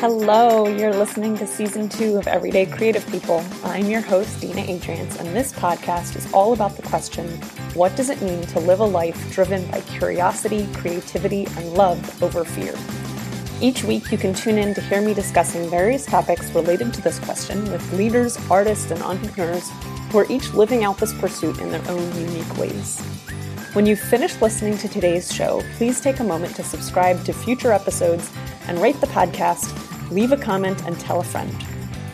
Hello, you're listening to season two of Everyday Creative People. I'm your host, Dina Adriance, and this podcast is all about the question what does it mean to live a life driven by curiosity, creativity, and love over fear? Each week, you can tune in to hear me discussing various topics related to this question with leaders, artists, and entrepreneurs who are each living out this pursuit in their own unique ways. When you've finished listening to today's show, please take a moment to subscribe to future episodes and rate the podcast, leave a comment, and tell a friend.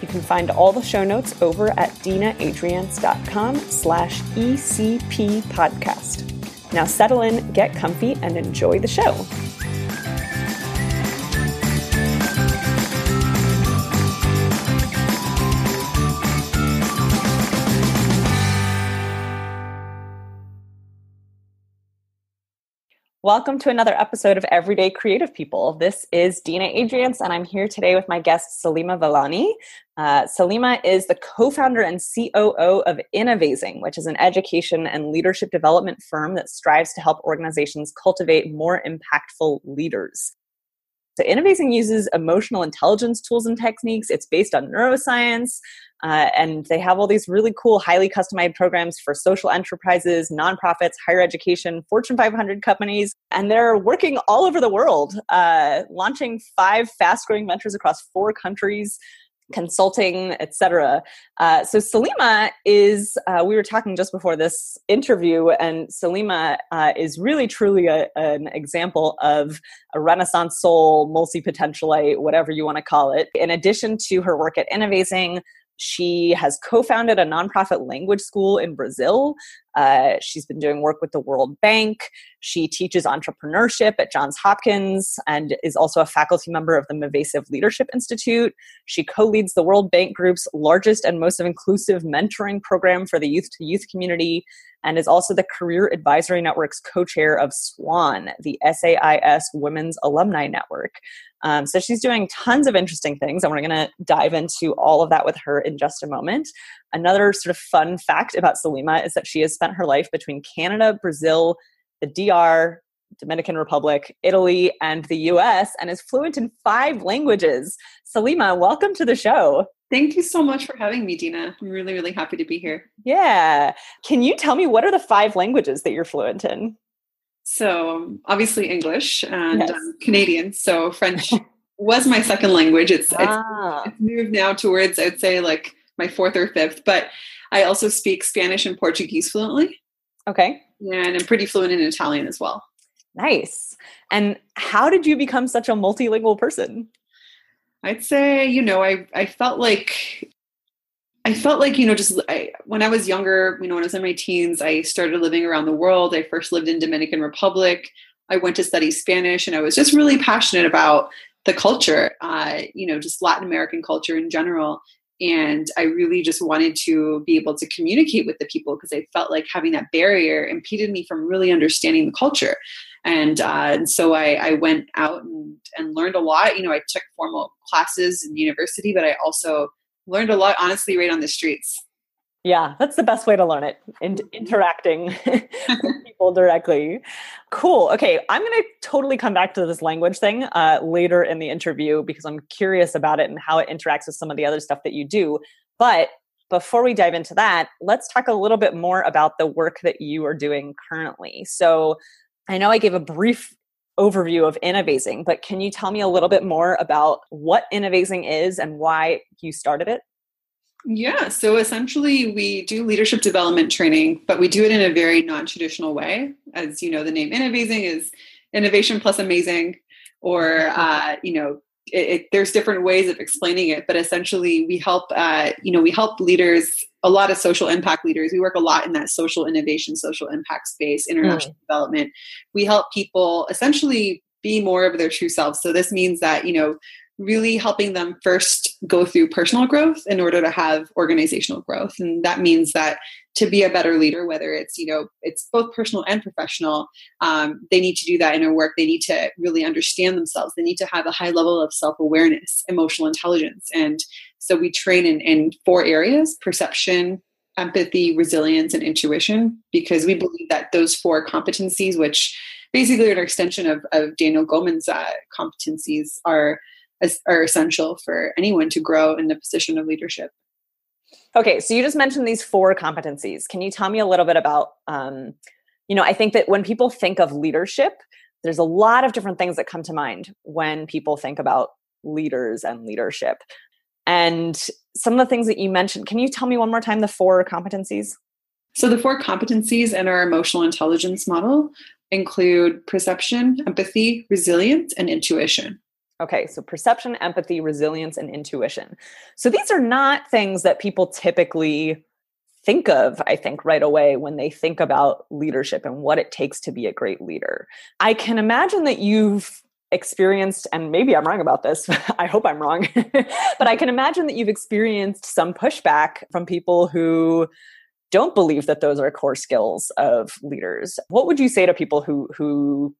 You can find all the show notes over at dinaadriance.com slash ECP podcast. Now settle in, get comfy, and enjoy the show. Welcome to another episode of Everyday Creative People. This is Dina Adriance, and I'm here today with my guest, Salima Valani. Uh, Salima is the co founder and COO of Innovazing, which is an education and leadership development firm that strives to help organizations cultivate more impactful leaders. So, Innovazing uses emotional intelligence tools and techniques. It's based on neuroscience, uh, and they have all these really cool, highly customized programs for social enterprises, nonprofits, higher education, Fortune 500 companies. And they're working all over the world, uh, launching five fast growing ventures across four countries consulting, etc. Uh, so Salima is, uh, we were talking just before this interview, and Salima uh, is really truly a, an example of a Renaissance soul, multi potentialite, whatever you want to call it. In addition to her work at Innovazing, she has co founded a nonprofit language school in Brazil. Uh, she's been doing work with the World Bank. She teaches entrepreneurship at Johns Hopkins and is also a faculty member of the Mevasive Leadership Institute. She co leads the World Bank Group's largest and most inclusive mentoring program for the youth to youth community and is also the Career Advisory Network's co chair of SWAN, the SAIS Women's Alumni Network. Um, so she's doing tons of interesting things, and we're going to dive into all of that with her in just a moment. Another sort of fun fact about Salima is that she has spent her life between Canada, Brazil, the DR, Dominican Republic, Italy, and the US, and is fluent in five languages. Salima, welcome to the show. Thank you so much for having me, Dina. I'm really, really happy to be here. Yeah. Can you tell me what are the five languages that you're fluent in? So, obviously, English and yes. um, Canadian. So, French was my second language. It's, ah. it's, it's moved now towards, I'd say, like my fourth or fifth. But I also speak Spanish and Portuguese fluently. Okay. And I'm pretty fluent in Italian as well. Nice. And how did you become such a multilingual person? I'd say, you know, I I felt like I felt like, you know, just I, when I was younger, you know, when I was in my teens, I started living around the world. I first lived in Dominican Republic. I went to study Spanish, and I was just really passionate about the culture, uh, you know, just Latin American culture in general. And I really just wanted to be able to communicate with the people because I felt like having that barrier impeded me from really understanding the culture. And, uh, and so I, I, went out and, and learned a lot. You know, I took formal classes in university, but I also learned a lot, honestly, right on the streets. Yeah, that's the best way to learn it, and interacting with people directly. Cool. Okay, I'm going to totally come back to this language thing uh, later in the interview because I'm curious about it and how it interacts with some of the other stuff that you do. But before we dive into that, let's talk a little bit more about the work that you are doing currently. So, I know I gave a brief overview of Innovazing, but can you tell me a little bit more about what Innovazing is and why you started it? Yeah, so essentially we do leadership development training, but we do it in a very non-traditional way. As you know, the name Innovazing is innovation plus amazing, or uh, you know, it, it, there's different ways of explaining it, but essentially we help, uh, you know, we help leaders, a lot of social impact leaders. We work a lot in that social innovation, social impact space, international mm. development. We help people essentially be more of their true selves. So this means that, you know, really helping them first go through personal growth in order to have organizational growth. And that means that to be a better leader whether it's you know it's both personal and professional um, they need to do that in their work. They need to really understand themselves. They need to have a high level of self-awareness emotional intelligence. And so we train in, in four areas perception empathy resilience and intuition because we believe that those four competencies which basically are an extension of, of daniel goleman's uh, competencies are are essential for anyone to grow in the position of leadership. Okay, so you just mentioned these four competencies. Can you tell me a little bit about, um, you know, I think that when people think of leadership, there's a lot of different things that come to mind when people think about leaders and leadership. And some of the things that you mentioned, can you tell me one more time the four competencies? So, the four competencies in our emotional intelligence model include perception, empathy, resilience, and intuition. Okay, so perception, empathy, resilience, and intuition. So these are not things that people typically think of, I think, right away when they think about leadership and what it takes to be a great leader. I can imagine that you've experienced, and maybe I'm wrong about this, I hope I'm wrong, but I can imagine that you've experienced some pushback from people who don't believe that those are core skills of leaders. What would you say to people who who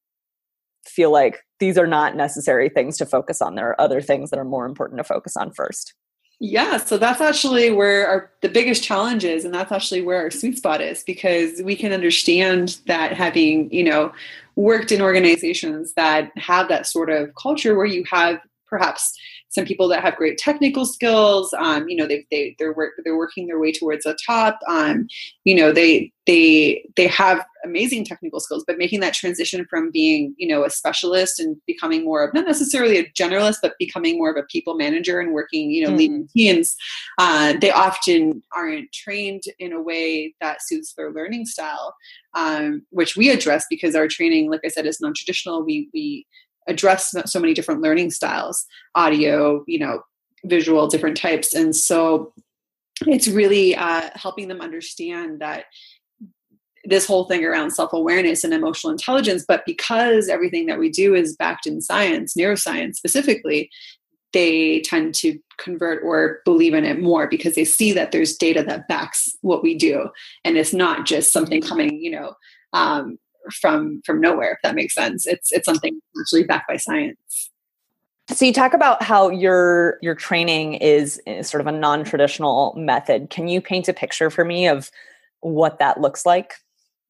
feel like these are not necessary things to focus on. There are other things that are more important to focus on first. Yeah, so that's actually where our the biggest challenge is, and that's actually where our sweet spot is because we can understand that having you know worked in organizations that have that sort of culture where you have perhaps some people that have great technical skills um, you know they, they they're work they're working their way towards the top um, you know they they they have amazing technical skills but making that transition from being you know a specialist and becoming more of not necessarily a generalist but becoming more of a people manager and working you know mm. leading teams uh, they often aren't trained in a way that suits their learning style um, which we address because our training like i said is non-traditional we we address so many different learning styles audio you know visual different types. And so it's really uh, helping them understand that this whole thing around self-awareness and emotional intelligence but because everything that we do is backed in science neuroscience specifically they tend to convert or believe in it more because they see that there's data that backs what we do. And it's not just something coming you know um, from from nowhere if that makes sense. It's it's something actually backed by science. So you talk about how your your training is, is sort of a non-traditional method. Can you paint a picture for me of what that looks like?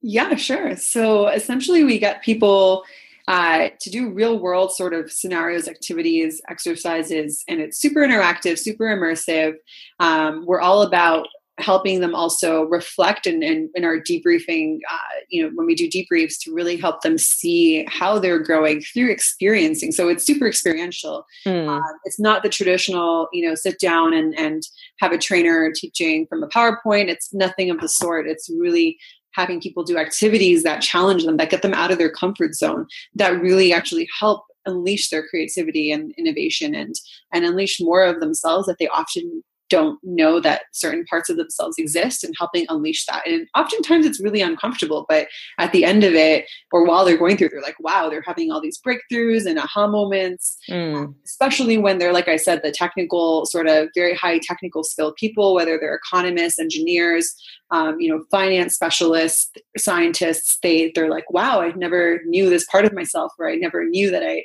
Yeah sure. So essentially we get people uh, to do real world sort of scenarios, activities, exercises, and it's super interactive, super immersive. Um, we're all about helping them also reflect and in, in, our debriefing uh, you know when we do debriefs to really help them see how they're growing through experiencing. So it's super experiential. Mm. uh, it's not the traditional you know sit down and and have a trainer teaching from a powerpoint. It's nothing of the sort. It's really having people do activities that challenge them that get them out of their comfort zone that really actually help unleash their creativity and innovation and and unleash more of themselves that they often don't know that certain parts of themselves exist and helping unleash that. And oftentimes it's really uncomfortable, but at the end of it, or while they're going through, they're like, wow, they're having all these breakthroughs and aha moments, mm. especially when they're, like I said, the technical, sort of very high technical skill people, whether they're economists, engineers, um, you know, finance specialists, scientists, they, they're like, wow, I never knew this part of myself, or I never knew that I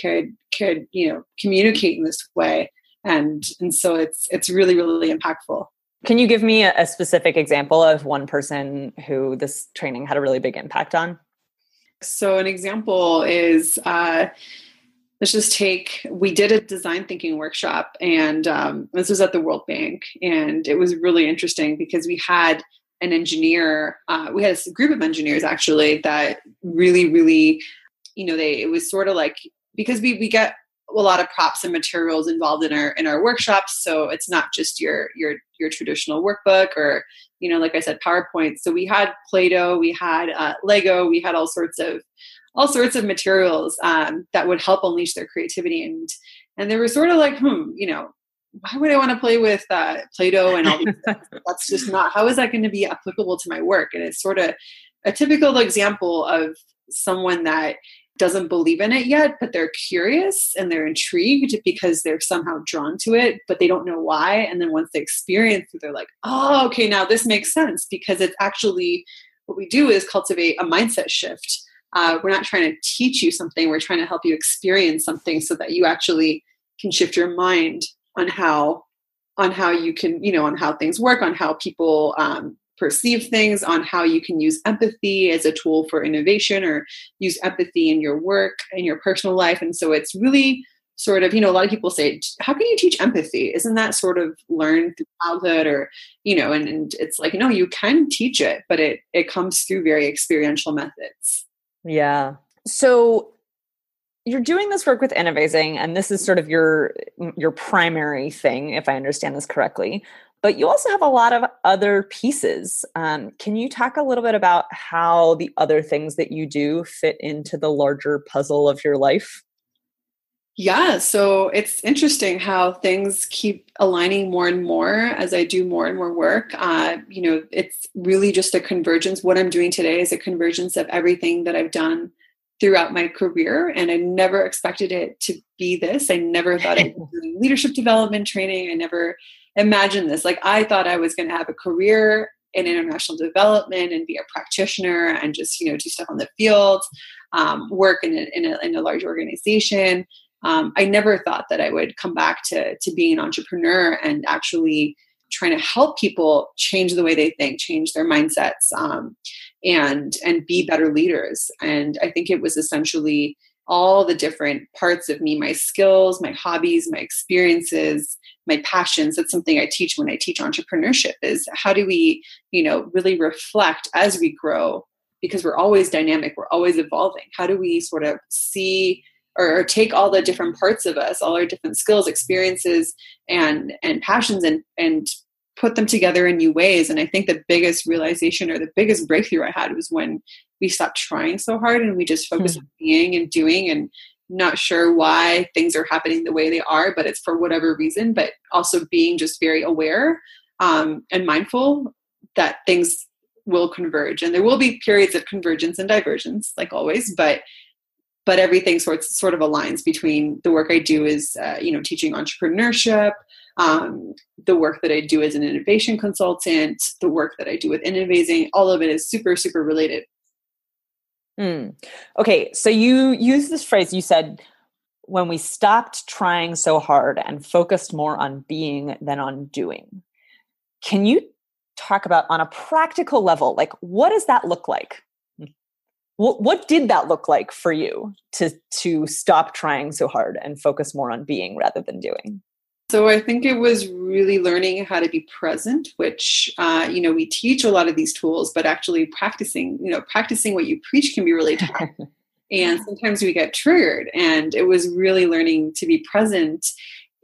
could, could, you know, communicate in this way and and so it's it's really really impactful. Can you give me a, a specific example of one person who this training had a really big impact on? So an example is uh, let's just take we did a design thinking workshop and um, this was at the world bank and it was really interesting because we had an engineer uh, we had a group of engineers actually that really really you know they it was sort of like because we we get a lot of props and materials involved in our in our workshops. So it's not just your your your traditional workbook or you know like i said powerpoint. So we had play-doh we had uh, lego we had all sorts of all sorts of materials um, that would help unleash their creativity. And and they were sort of like hmm you know why would i want to play with uh, play-doh and all these that's just not how is that going to be applicable to my work? And it's sort of a typical example of someone that doesn't believe in it yet, but they're curious and they're intrigued because they're somehow drawn to it, but they don't know why. And then once they experience it, they're like, oh, okay, now this makes sense because it's actually what we do is cultivate a mindset shift. Uh, we're not trying to teach you something, we're trying to help you experience something so that you actually can shift your mind on how on how you can you know on how things work on how people um, perceive things, on how you can use empathy as a tool for innovation or use empathy in your work and your personal life. And so it's really sort of you know a lot of people say how can you teach empathy? Isn't that sort of learned through childhood? Or you know and, and it's like no you can teach it but it it comes through very experiential methods. Yeah. So you're doing this work with Innovazing and this is sort of your your primary thing if i understand this correctly but you also have a lot of other pieces um, can you talk a little bit about how the other things that you do fit into the larger puzzle of your life yeah, so it's interesting how things keep aligning more and more as I do more and more work. Uh, you know, it's really just a convergence. What I'm doing today is a convergence of everything that I've done throughout my career, and I never expected it to be this. I never thought I was leadership development training. I never imagined this. Like I thought I was going to have a career in international development and be a practitioner and just you know do stuff on the field, um, work in a, in a, in a large organization um, I never thought that I would come back to to being an entrepreneur and actually trying to help people change the way they think, change their mindsets, um, and and be better leaders. And I think it was essentially all the different parts of me my skills my hobbies my experiences my passions. That's something i teach when i teach entrepreneurship is how do we you know really reflect as we grow? Because we're always dynamic we're always evolving. How do we sort of see or, or, take all the different parts of us all our different skills experiences and and passions and and put them together in new ways? And i think the biggest realization or the biggest breakthrough i had was when we stop trying so hard and we just focus mm-hmm. on being and doing and not sure why things are happening the way they are but it's for whatever reason but also being just very aware um, and mindful that things will converge and there will be periods of convergence and divergence like always but but everything sort sort of aligns between the work I do is uh, you know teaching entrepreneurship, um, the work that I do as an innovation consultant, the work that I do with Innovazing. All of it is super super related. Mm. Okay, so you use this phrase. You said when we stopped trying so hard and focused more on being than on doing. Can you talk about on a practical level, like what does that look like? what, what did that look like for you to to stop trying so hard and focus more on being rather than doing so I think it was really learning how to be present, which uh, you know we teach a lot of these tools, but actually practicing, you know, practicing what you preach can be really tough. and sometimes we get triggered, and it was really learning to be present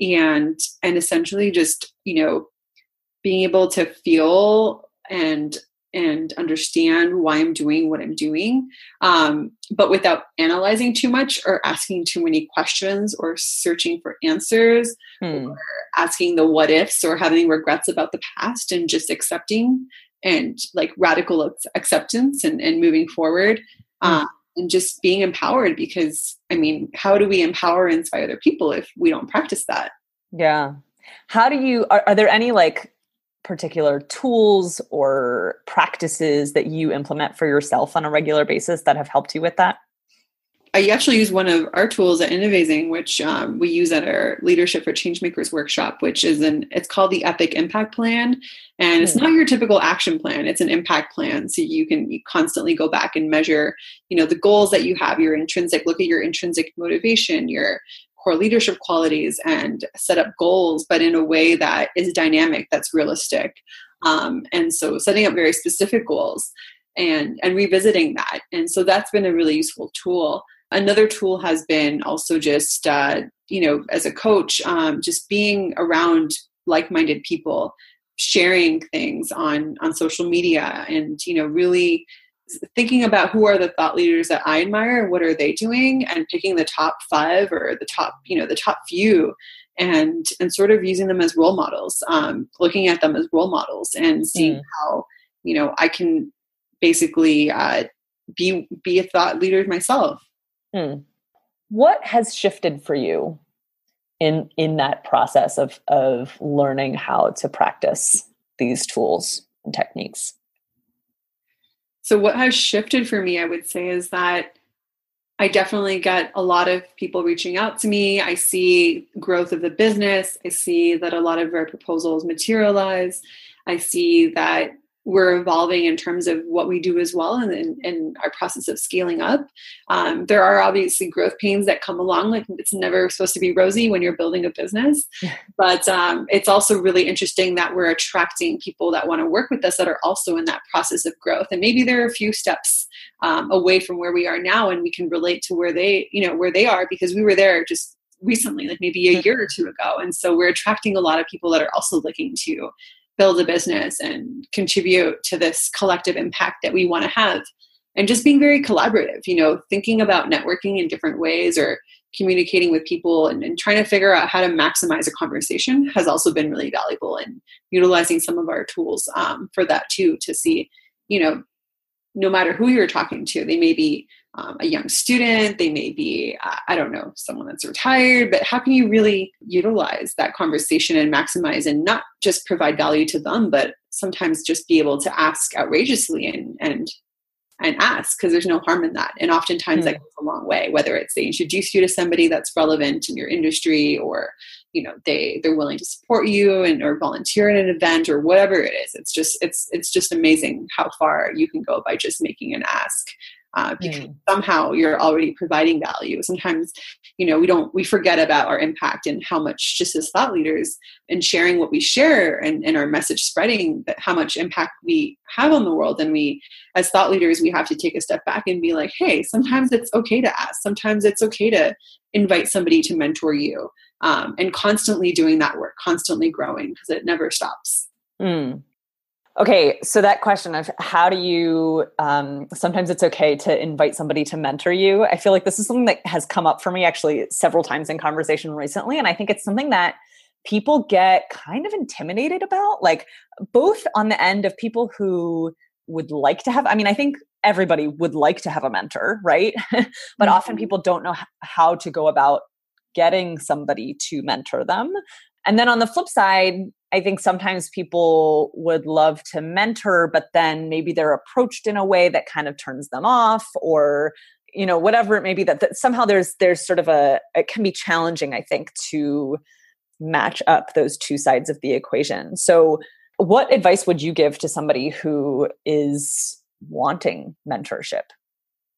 and and essentially just you know being able to feel and and understand why I'm doing what I'm doing, um, but without analyzing too much or asking too many questions or searching for answers hmm. or asking the what ifs or having regrets about the past and just accepting and like radical acceptance and, and moving forward. Uh, and just being empowered because I mean, how do we empower and inspire other people if we don't practice that? Yeah. How do you, are, are there any like particular tools or practices that you implement for yourself on a regular basis that have helped you with that? I actually use one of our tools at Innovazing, which um, we use at our Leadership for Changemakers workshop, which is an it's called the Epic Impact Plan, and it's hmm. not your typical action plan; it's an impact plan. So you can you constantly go back and measure, you know, the goals that you have, your intrinsic look at your intrinsic motivation, your core leadership qualities and set up goals, but in a way that is dynamic, that's realistic. Um, and so setting up very specific goals and, and revisiting that. And so that's been a really useful tool. Another tool has been also just, uh, you know, as a coach, um, just being around like minded people sharing things on on social media and you know really thinking about who are the thought leaders that I admire, what are they doing, and picking the top five or the top, you know, the top few, and and sort of using them as role models, um, looking at them as role models, and seeing mm. how you know I can basically uh, be be a thought leader myself. Mm. What has shifted for you in in that process of of learning how to practice these tools and techniques? So, what has shifted for me, I would say, is that I definitely get a lot of people reaching out to me. I see growth of the business. I see that a lot of our proposals materialize. I see that we're evolving in terms of what we do as well and in our process of scaling up. Um, there are obviously growth pains that come along. Like it's never supposed to be rosy when you're building a business, but um, it's also really interesting that we're attracting people that want to work with us that are also in that process of growth. And maybe they're a few steps um, away from where we are now, and we can relate to where they, you know, where they are because we were there just recently, like maybe a year or two ago. And so we're attracting a lot of people that are also looking to build a business and contribute to this collective impact that we want to have. And just being very collaborative you know thinking about networking in different ways or communicating with people and, and, trying to figure out how to maximize a conversation has also been really valuable and utilizing some of our tools um, for that too to see you know no matter who you're talking to they may be um, a young student, they may be, uh, I don't know, someone that's retired, but how can you really utilize that conversation and maximize and not just provide value to them, but sometimes just be able to ask outrageously and, and and ask because there's no harm in that. And oftentimes mm. that goes a long way, whether it's they introduce you to somebody that's relevant in your industry or, you know, they they're willing to support you and or volunteer at an event or whatever it is. It's just it's it's just amazing how far you can go by just making an ask uh, because mm. somehow you're already providing value sometimes you know we don't we forget about our impact and how much just as thought leaders and sharing what we share and, and our message spreading that how much impact we have on the world and we as thought leaders we have to take a step back and be like hey sometimes it's okay to ask sometimes it's okay to invite somebody to mentor you um, and constantly doing that work constantly growing because it never stops mm. Okay, so that question of how do you, um, sometimes it's okay to invite somebody to mentor you. I feel like this is something that has come up for me actually several times in conversation recently. And I think it's something that people get kind of intimidated about, like both on the end of people who would like to have, I mean, I think everybody would like to have a mentor, right? but mm-hmm. often people don't know how to go about getting somebody to mentor them. And then on the flip side, I think sometimes people would love to mentor, but then maybe they're approached in a way that kind of turns them off or you know whatever it may be that, that somehow there's there's sort of a it can be challenging i think to match up those two sides of the equation. So what advice would you give to somebody who is wanting mentorship?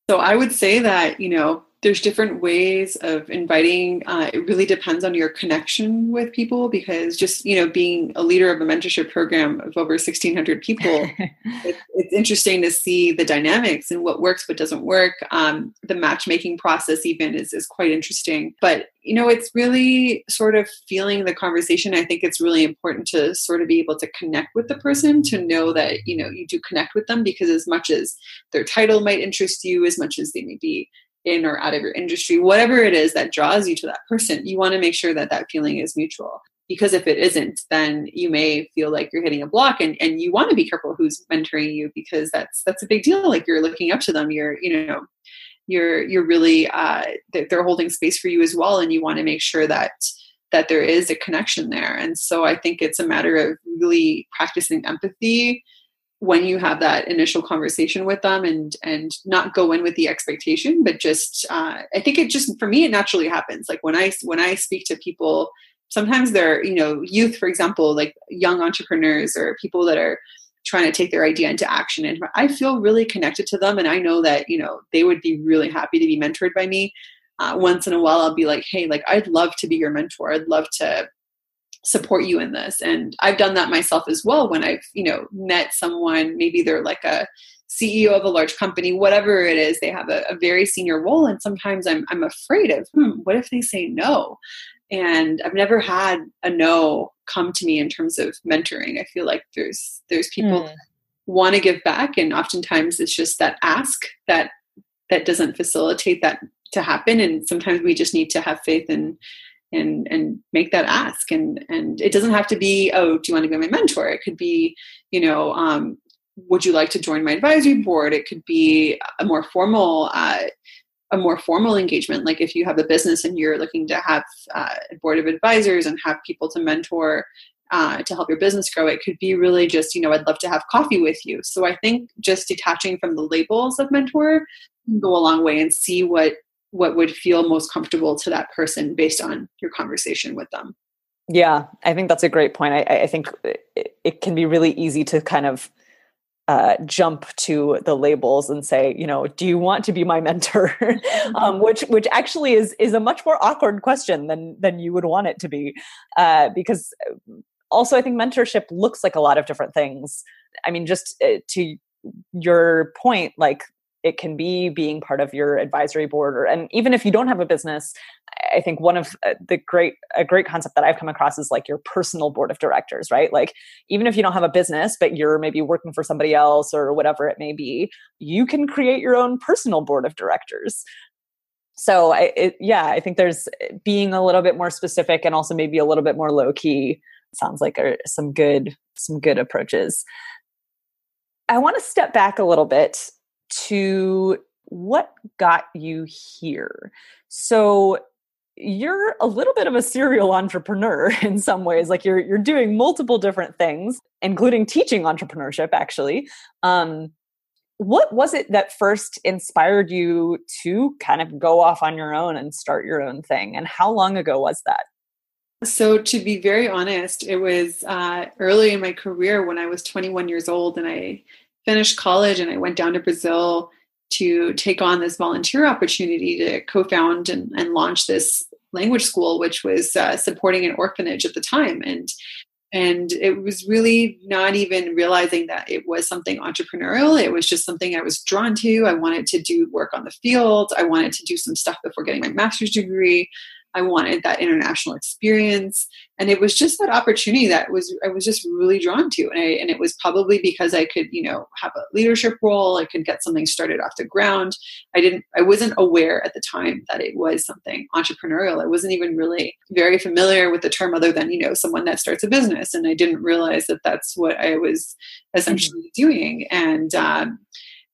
So i would say that you know there's different ways of inviting uh, it really depends on your connection with people because just you know being a leader of a mentorship program of over 1600 people it, it's interesting to see the dynamics and what works what doesn't work. Um, the matchmaking process even is, is quite interesting. But you know it's really sort of feeling the conversation. I think it's really important to sort of be able to connect with the person to know that you know you do connect with them because as much as their title might interest you as much as they may be in or out of your industry, whatever it is that draws you to that person, you want to make sure that that feeling is mutual. Because if it isn't, then you may feel like you're hitting a block, and, and you want to be careful who's mentoring you because that's that's a big deal. Like you're looking up to them, you're you know, you're you're really uh, they're holding space for you as well, and you want to make sure that that there is a connection there. And so I think it's a matter of really practicing empathy when you have that initial conversation with them and and not go in with the expectation but just uh, i think it just for me it naturally happens. Like when i when i speak to people sometimes they're you know youth for example like young entrepreneurs or people that are trying to take their idea into action and i feel really connected to them and i know that you know they would be really happy to be mentored by me. Uh, once in a while i'll be like hey like i'd love to be your mentor. I'd love to support you in this. And i've done that myself as well when i've you know met someone maybe they're like a ceo of a large company whatever it is they have a, a very senior role and sometimes i'm, I'm afraid of hmm, what if they say no? And i've never had a no come to me in terms of mentoring. I feel like there's there's people mm. want to give back and oftentimes it's just that ask that that doesn't facilitate that to happen. And sometimes we just need to have faith in and and make that ask. And and it doesn't have to be oh do you want to be my mentor? It could be you know um, would you like to join my advisory board? It could be a more formal uh, a more formal engagement. Like if you have a business and you're looking to have uh, a board of advisors and have people to mentor uh, to help your business grow it could be really just you know i'd love to have coffee with you. So i think just detaching from the labels of mentor can go a long way and see what what would feel most comfortable to that person based on your conversation with them. Yeah, I think that's a great point. I, I think it, it, can be really easy to kind of uh, jump to the labels and say, you know, do you want to be my mentor? um, which which actually is is a much more awkward question than than you would want it to be, uh, because uh, also I think mentorship looks like a lot of different things. I mean, just uh, to your point, like it can be being part of your advisory board or and even if you don't have a business i think one of uh, the great a great concept that i've come across is like your personal board of directors right? Like even if you don't have a business but you're maybe working for somebody else or whatever it may be you can create your own personal board of directors. So I, it, yeah i think there's uh, being a little bit more specific and also maybe a little bit more low key sounds like are some good some good approaches. I want to step back a little bit to what got you here. So you're a little bit of a serial entrepreneur in some ways like you're you're doing multiple different things including teaching entrepreneurship actually. Um, what was it that first inspired you to kind of go off on your own and start your own thing? And how long ago was that? So to be very honest it was uh, early in my career when i was 21 years old and i finished college and I went down to Brazil to take on this volunteer opportunity to co-found and, and launch this language school, which was uh, supporting an orphanage at the time. And and it was really not even realizing that it was something entrepreneurial. It was just something I was drawn to. I wanted to do work on the field. I wanted to do some stuff before getting my master's degree. I wanted that international experience. And it was just that opportunity that was I was just really drawn to. And, I, and it was probably because I could, you know, have a leadership role, I could get something started off the ground. I didn't I wasn't aware at the time that it was something entrepreneurial. I wasn't even really very familiar with the term other than, you know, someone that starts a business. And I didn't realize that that's what I was essentially mm-hmm. doing. And um,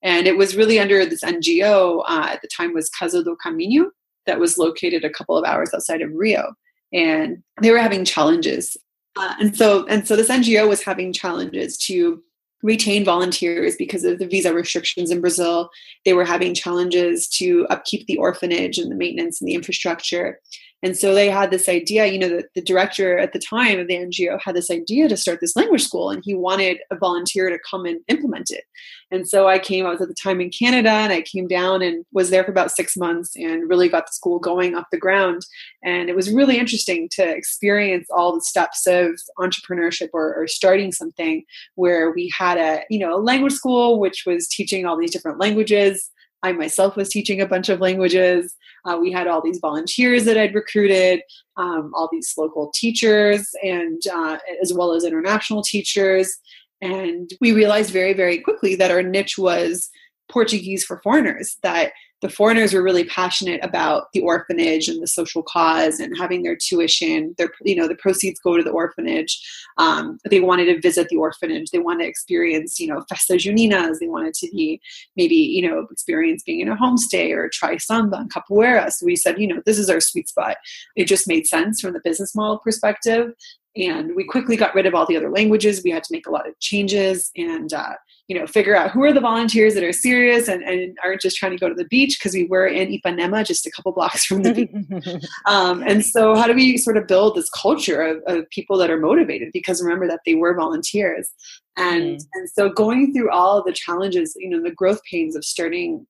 and it was really under this NGO uh, at the time was Casa do Caminho, that was located a couple of hours outside of Rio. And they were having challenges. Uh, and so and so this NGO was having challenges to retain volunteers because of the visa restrictions in Brazil. They were having challenges to upkeep the orphanage and the maintenance and the infrastructure. And so they had this idea, you know, the, the director at the time of the NGO had this idea to start this language school and he wanted a volunteer to come and implement it. And so I came, I was at the time in Canada and I came down and was there for about six months and really got the school going off the ground. And it was really interesting to experience all the steps of entrepreneurship or, or starting something where we had a, you know, a language school, which was teaching all these different languages. I myself was teaching a bunch of languages. Uh, we had all these volunteers that I'd recruited, um, all these local teachers, and uh, as well as international teachers. And we realized very, very quickly that our niche was Portuguese for foreigners, that the foreigners were really passionate about the orphanage and the social cause and having their tuition their you know the proceeds go to the orphanage. Um, they wanted to visit the orphanage. They wanted to experience you know festas juninas they wanted to be maybe you know experience being in a homestay or try samba and capoeira. So we said you know this is our sweet spot. It just made sense from the business model perspective. And we quickly got rid of all the other languages. We had to make a lot of changes. And uh, you know, figure out who are the volunteers that are serious and, and aren't just trying to go to the beach because we were in Ipanema, just a couple blocks from the beach. um, and so, how do we sort of build this culture of, of, people that are motivated? Because remember that they were volunteers, and mm. and so going through all the challenges, you know, the growth pains of starting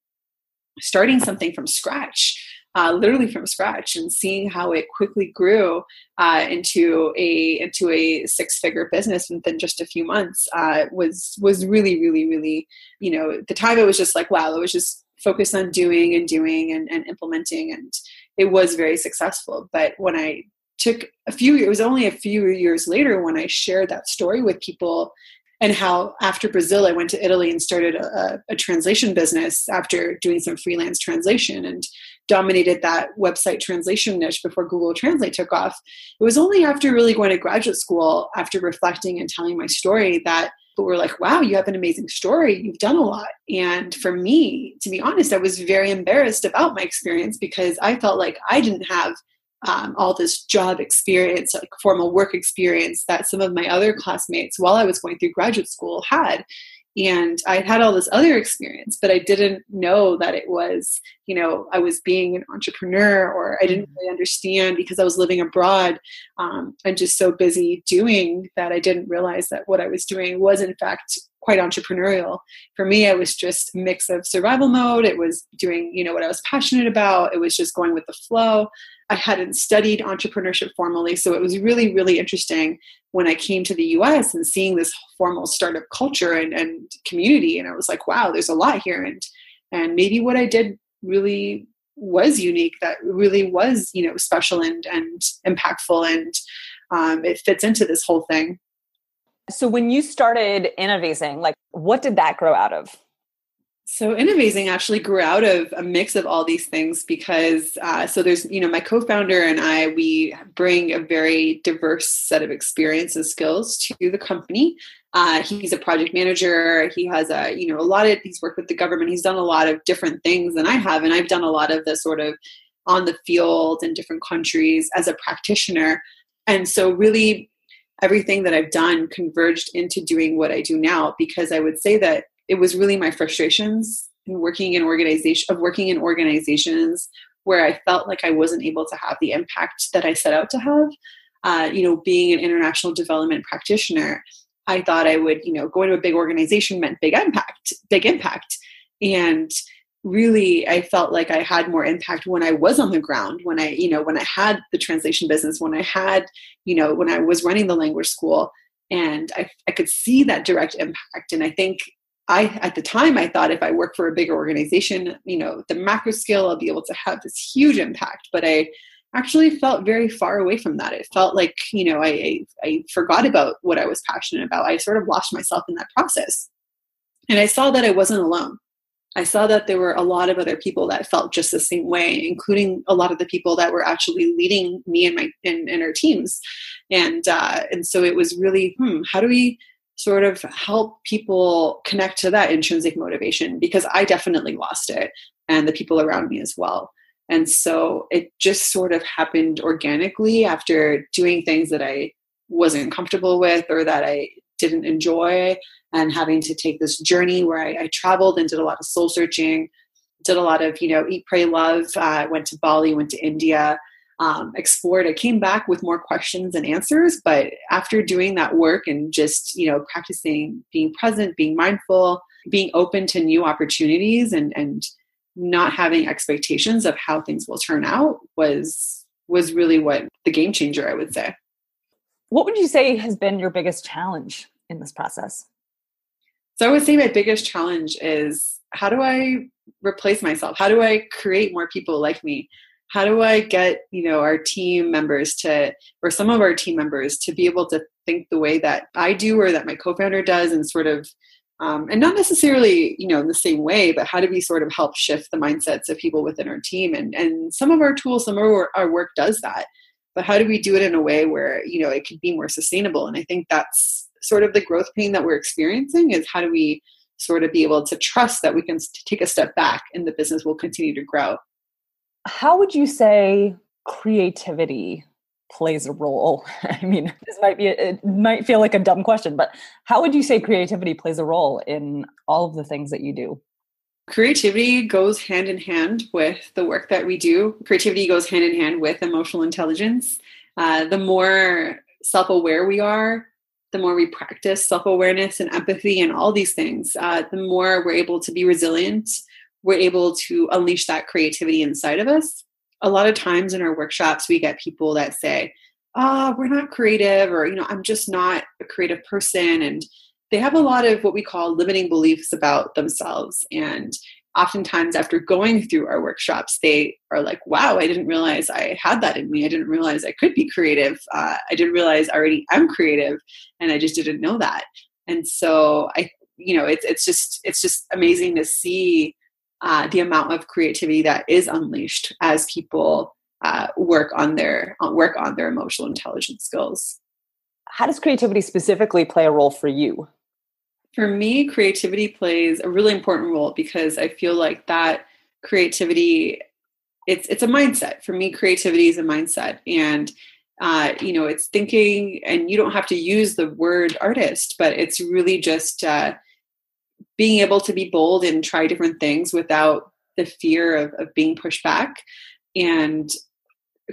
starting something from scratch uh, literally from scratch and seeing how it quickly grew uh, into a into a six figure business within just a few months uh, was was really really really you know the time it was just like wow it was just focused on doing and doing and, and implementing and it was very successful. But when i took a few it was only a few years later when i shared that story with people and how after Brazil, I went to Italy and started a, a, translation business after doing some freelance translation. And dominated that website translation niche before Google Translate took off. It was only after really going to graduate school, after reflecting and telling my story, that people were like, wow, you have an amazing story. You've done a lot. And for me, to be honest, I was very embarrassed about my experience because I felt like I didn't have um, all this job experience, like formal work experience that some of my other classmates while I was going through graduate school had. And I had all this other experience, but I didn't know that it was, you know, I was being an entrepreneur or I didn't mm-hmm. really understand because I was living abroad um, and just so busy doing that I didn't realize that what I was doing was, in fact, quite entrepreneurial. For me, it was just a mix of survival mode. It was doing, you know, what I was passionate about. It was just going with the flow. I hadn't studied entrepreneurship formally, so it was really, really interesting when I came to the US and seeing this formal startup culture and, and community. And I was like, wow, there's a lot here. And and maybe what I did really was unique that really was you know special and and impactful and um, it fits into this whole thing so when you started Innovazing like what did that grow out of so Innovazing actually grew out of a mix of all these things because uh, so there's you know my co-founder and I we bring a very diverse set of experience and skills to the company uh, he's a project manager. He has a, you know, a lot of, he's worked with the government. He's done a lot of different things than I have. And I've done a lot of the sort of on the field in different countries as a practitioner. And so really everything that I've done converged into doing what I do now because I would say that it was really my frustrations in working in organization of working in organizations where I felt like I wasn't able to have the impact that I set out to have. Uh, you know, being an international development practitioner, I thought I would, you know, go into a big organization meant big impact, big impact. And really I felt like I had more impact when I was on the ground, when I, you know, when I had the translation business, when I had, you know, when I was running the language school and I, I could see that direct impact. And I think I, at the time, I thought if I work for a bigger organization, you know, the macro scale, I'll be able to have this huge impact. But I actually felt very far away from that. It felt like, you know, I, I, I forgot about what I was passionate about. I sort of lost myself in that process. And I saw that I wasn't alone. I saw that there were a lot of other people that felt just the same way, including a lot of the people that were actually leading me and my and, and our teams. And uh, and so it was really, hmm, how do we sort of help people connect to that intrinsic motivation? Because I definitely lost it, and the people around me as well. And so it just sort of happened organically after doing things that I wasn't comfortable with or that I didn't enjoy and having to take this journey where I, I traveled and did a lot of soul searching, did a lot of, you know, eat, pray, love, uh, went to Bali, went to India, um, explored. I came back with more questions and answers, but after doing that work and just, you know, practicing being present, being mindful, being open to new opportunities and, and not having expectations of how things will turn out was was really what the game changer i would say. What would you say has been your biggest challenge in this process? So i would say my biggest challenge is how do i replace myself? How do i create more people like me how do i get you know our team members to or some of our team members to be able to think the way that i do or that my co-founder does and sort of um, and not necessarily you know in the same way but how do we sort of help shift the mindsets of people within our team? And and some of our tools some of our, our work does that. But how do we do it in a way where you know it could be more sustainable? And i think that's sort of the growth pain that we're experiencing is how do we sort of be able to trust that we can take a step back and the business will continue to grow how would you say creativity plays a role? I mean, this might be it might feel like a dumb question, but how would you say creativity plays a role in all of the things that you do? Creativity goes hand in hand with the work that we do. Creativity goes hand in hand with emotional intelligence. Uh, the more self aware we are, the more we practice self awareness and empathy and all these things, uh, the more we're able to be resilient. We're able to unleash that creativity inside of us. A lot of times in our workshops we get people that say ah oh, we're not creative or you know i'm just not a creative person and they have a lot of what we call limiting beliefs about themselves. And oftentimes after going through our workshops they are like wow i didn't realize i had that in me. I didn't realize i could be creative. Uh, i didn't realize i already am creative and i just didn't know that. And so i you know it's, it's just it's just amazing to see uh, the amount of creativity that is unleashed as people uh, work on their uh, work on their emotional intelligence skills. How does creativity specifically play a role for you? For me, creativity plays a really important role because I feel like that creativity it's it's a mindset. For me, creativity is a mindset, and uh, you know, it's thinking, and you don't have to use the word artist, but it's really just uh, being able to be bold and try different things without the fear of, of being pushed back. And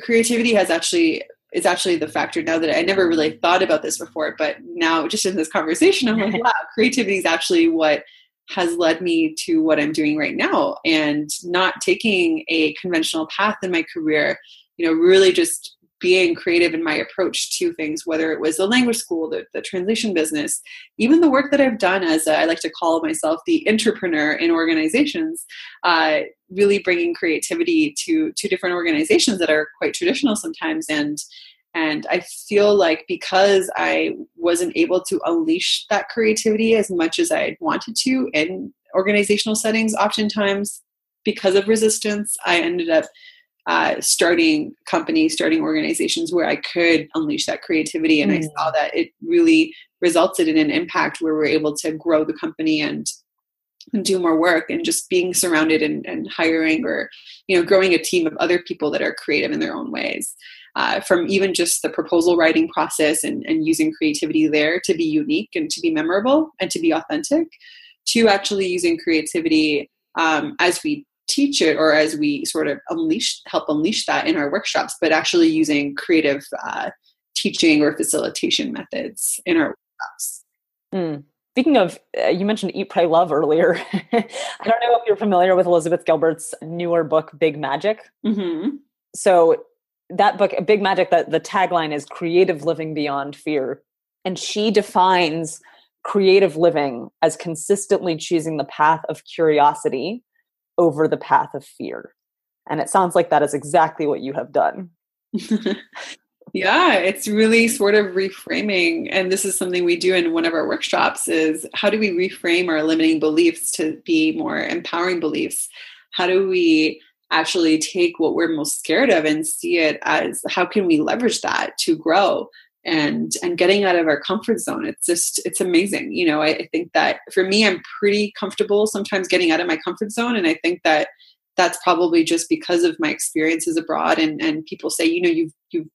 creativity has actually is actually the factor now that I never really thought about this before, but now just in this conversation, I'm like, wow, creativity is actually what has led me to what I'm doing right now and not taking a conventional path in my career, you know, really just being creative in my approach to things, whether it was the language school, the, the translation business, even the work that I've done as a, I like to call myself the entrepreneur in organizations, uh, really bringing creativity to to different organizations that are quite traditional sometimes. And and i feel like because i wasn't able to unleash that creativity as much as i wanted to in organizational settings oftentimes because of resistance i ended up uh, starting companies, starting organizations where I could unleash that creativity. And mm. I saw that it really resulted in an impact where we're able to grow the company and, and do more work and just being surrounded and, and, hiring or, you know, growing a team of other people that are creative in their own ways. Uh, from even just the proposal writing process and, and using creativity there to be unique and to be memorable and to be authentic, to actually using creativity um, as we teach it or as we sort of unleash help unleash that in our workshops but actually using creative uh, teaching or facilitation methods in our workshops mm. speaking of uh, you mentioned eat pray love earlier i don't know if you're familiar with elizabeth gilbert's newer book big magic mm-hmm. so that book big magic that the tagline is creative living beyond fear and she defines creative living as consistently choosing the path of curiosity over the path of fear. And it sounds like that is exactly what you have done. yeah, it's really sort of reframing and this is something we do in one of our workshops is how do we reframe our limiting beliefs to be more empowering beliefs? How do we actually take what we're most scared of and see it as how can we leverage that to grow? And and getting out of our comfort zone. It's just it's amazing you know I, I, think that for me i'm pretty comfortable sometimes getting out of my comfort zone and i think that that's probably just because of my experiences abroad and and people say you know you've you've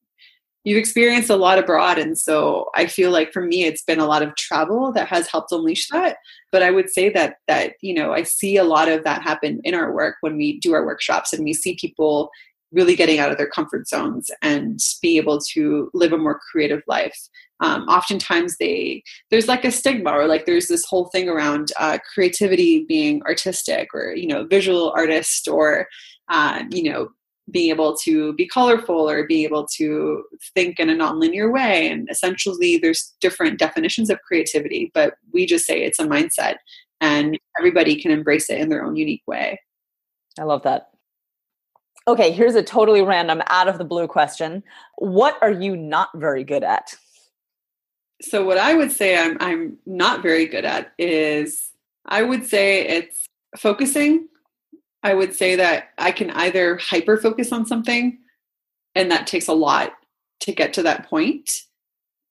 you've experienced a lot abroad and so i feel like for me it's been a lot of travel that has helped unleash that. But i would say that that you know i see a lot of that happen in our work when we do our workshops and we see people really getting out of their comfort zones and be able to live a more creative life. Um, oftentimes they there's like a stigma or like there's this whole thing around uh, creativity being artistic or you know visual artist or uh, you know being able to be colorful or be able to think in a nonlinear way. And essentially there's different definitions of creativity but we just say it's a mindset and everybody can embrace it in their own unique way. I love that Okay, here's a totally random, out of the blue question. What are you not very good at? So, what I would say I'm, I'm not very good at is I would say it's focusing. I would say that I can either hyper focus on something, and that takes a lot to get to that point.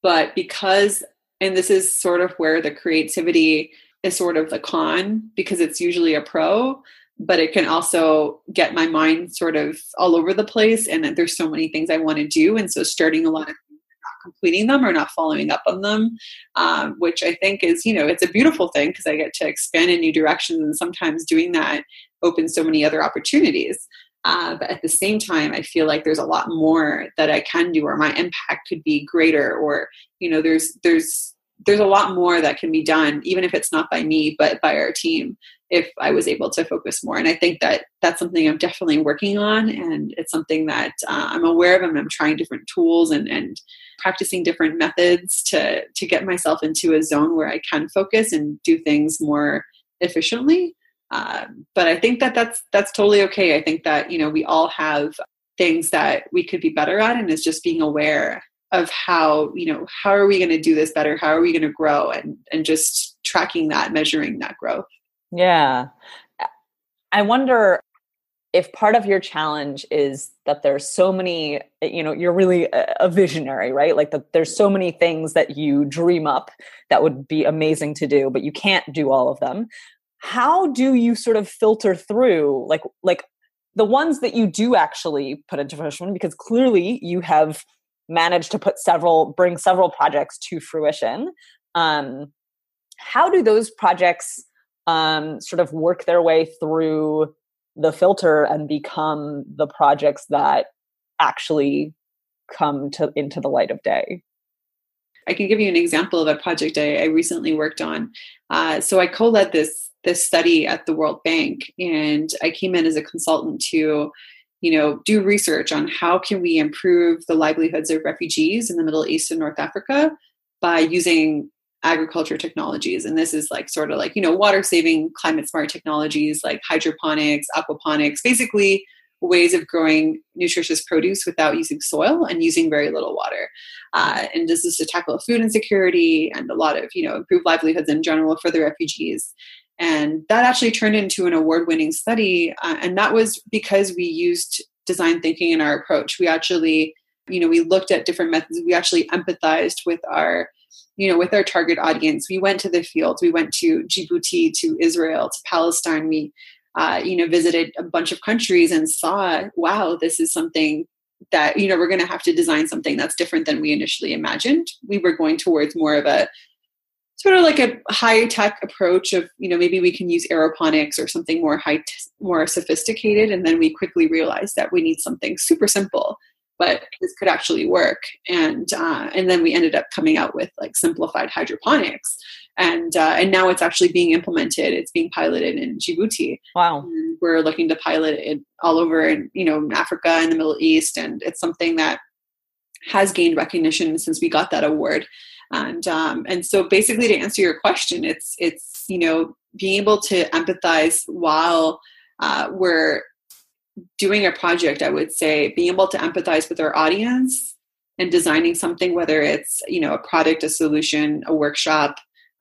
But because, and this is sort of where the creativity is sort of the con, because it's usually a pro, but it can also get my mind sort of all over the place and there's so many things i want to do and so starting a lot of not completing them or not following up on them um, which i think is you know it's a beautiful thing because i get to expand in new directions and sometimes doing that opens so many other opportunities. Uh, but at the same time i feel like there's a lot more that i can do or my impact could be greater or you know there's there's there's a lot more that can be done even if it's not by me but by our team if I was able to focus more. And I think that that's something I'm definitely working on. And it's something that uh, I'm aware of and I'm trying different tools and, and practicing different methods to, to get myself into a zone where I can focus and do things more efficiently. Uh, but I think that that's, that's totally okay. I think that, you know, we all have things that we could be better at and it's just being aware of how, you know, how are we going to do this better? How are we going to grow and, and just tracking that, measuring that growth. Yeah. I wonder if part of your challenge is that there's so many you know you're really a visionary right like that there's so many things that you dream up that would be amazing to do but you can't do all of them how do you sort of filter through like like the ones that you do actually put into fruition because clearly you have managed to put several bring several projects to fruition. Um how do those projects um, sort of work their way through the filter and become the projects that actually come to into the light of day? I can give you an example of a project i, I recently worked on. Uh, so i co-led this this study at the world bank and i came in as a consultant to you know do research on how can we improve the livelihoods of refugees in the middle east and north africa by using agriculture technologies. And this is like sort of like you know water saving climate smart technologies like hydroponics aquaponics basically ways of growing nutritious produce without using soil and using very little water. Uh, and this is to tackle food insecurity and a lot of you know improve livelihoods in general for the refugees and that actually turned into an award winning study uh, and that was because we used design thinking in our approach. We actually you know we looked at different methods. We actually empathized with our you know with our target audience. We went to the fields. We went to djibouti to israel to palestine. We uh, you know visited a bunch of countries and saw wow this is something that you know we're going to have to design something that's different than we initially imagined. We were going towards more of a sort of like a high tech approach of you know maybe we can use aeroponics or something more high t- more sophisticated and then we quickly realized that we need something super simple but this could actually work. And uh, and then we ended up coming out with like simplified hydroponics. And uh, and now it's actually being implemented. It's being piloted in djibouti. Wow. And we're looking to pilot it all over in you know africa and the middle east. And it's something that has gained recognition since we got that award and um, and so basically to answer your question it's it's you know being able to empathize while uh, we're doing a project i would say being able to empathize with our audience and designing something whether it's you know a product a solution a workshop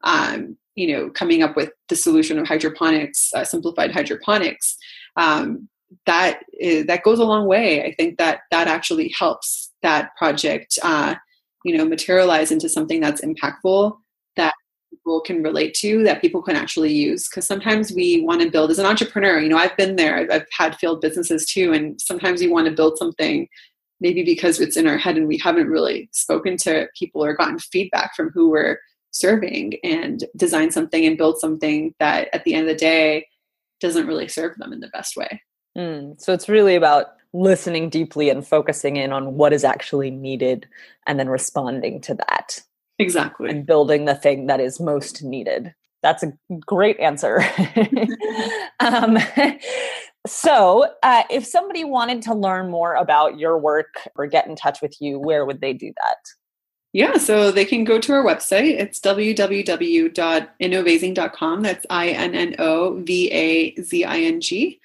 um, you know coming up with the solution of hydroponics uh, simplified hydroponics um, that is, that goes a long way. I think that that actually helps that project uh, you know materialize into something that's impactful that people can relate to that people can actually use. Because sometimes we want to build as an entrepreneur you know i've been there I've, I've had failed businesses too and sometimes you want to build something maybe because it's in our head and we haven't really spoken to people or gotten feedback from who we're serving and design something and build something that at the end of the day doesn't really serve them in the best way. Mm, so it's really about listening deeply and focusing in on what is actually needed and then responding to that. Exactly. And building the thing that is most needed. That's a great answer. um, so, uh, if somebody wanted to learn more about your work or get in touch with you, where would they do that? Yeah, so they can go to our website. It's www.innovazing.com. That's I N N O V A Z I N G.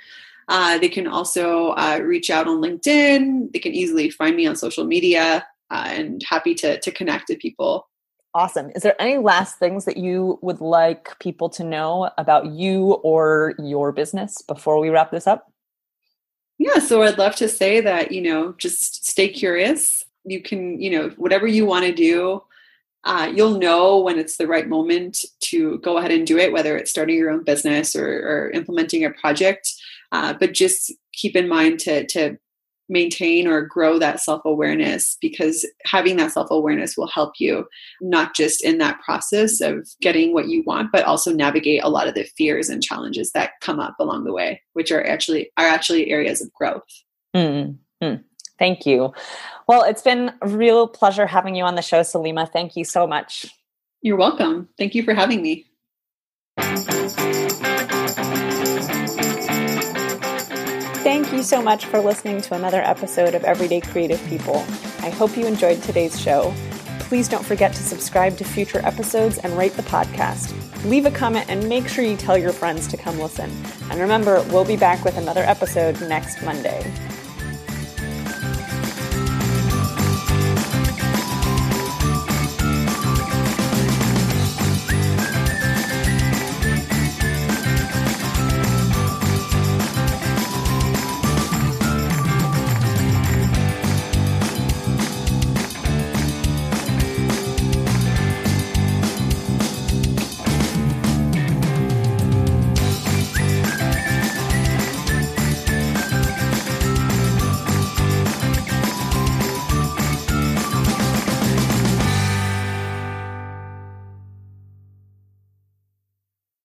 Uh, they can also uh, reach out on LinkedIn. They can easily find me on social media uh, and happy to, to connect with people. Awesome. Is there any last things that you would like people to know about you or your business before we wrap this up? Yeah, so I'd love to say that, you know, just stay curious. You can, you know, whatever you want to do, uh, you'll know when it's the right moment to go ahead and do it, whether it's starting your own business or, or implementing a project. Uh, but just keep in mind to to maintain or grow that self awareness because having that self awareness will help you not just in that process of getting what you want, but also navigate a lot of the fears and challenges that come up along the way, which are actually are actually areas of growth. Mm-hmm. Thank you. Well, it's been a real pleasure having you on the show, Salima. Thank you so much. You're welcome. Thank you for having me. Thank you so much for listening to another episode of Everyday Creative People. I hope you enjoyed today's show. Please don't forget to subscribe to future episodes and rate the podcast. Leave a comment and make sure you tell your friends to come listen. And remember, we'll be back with another episode next Monday.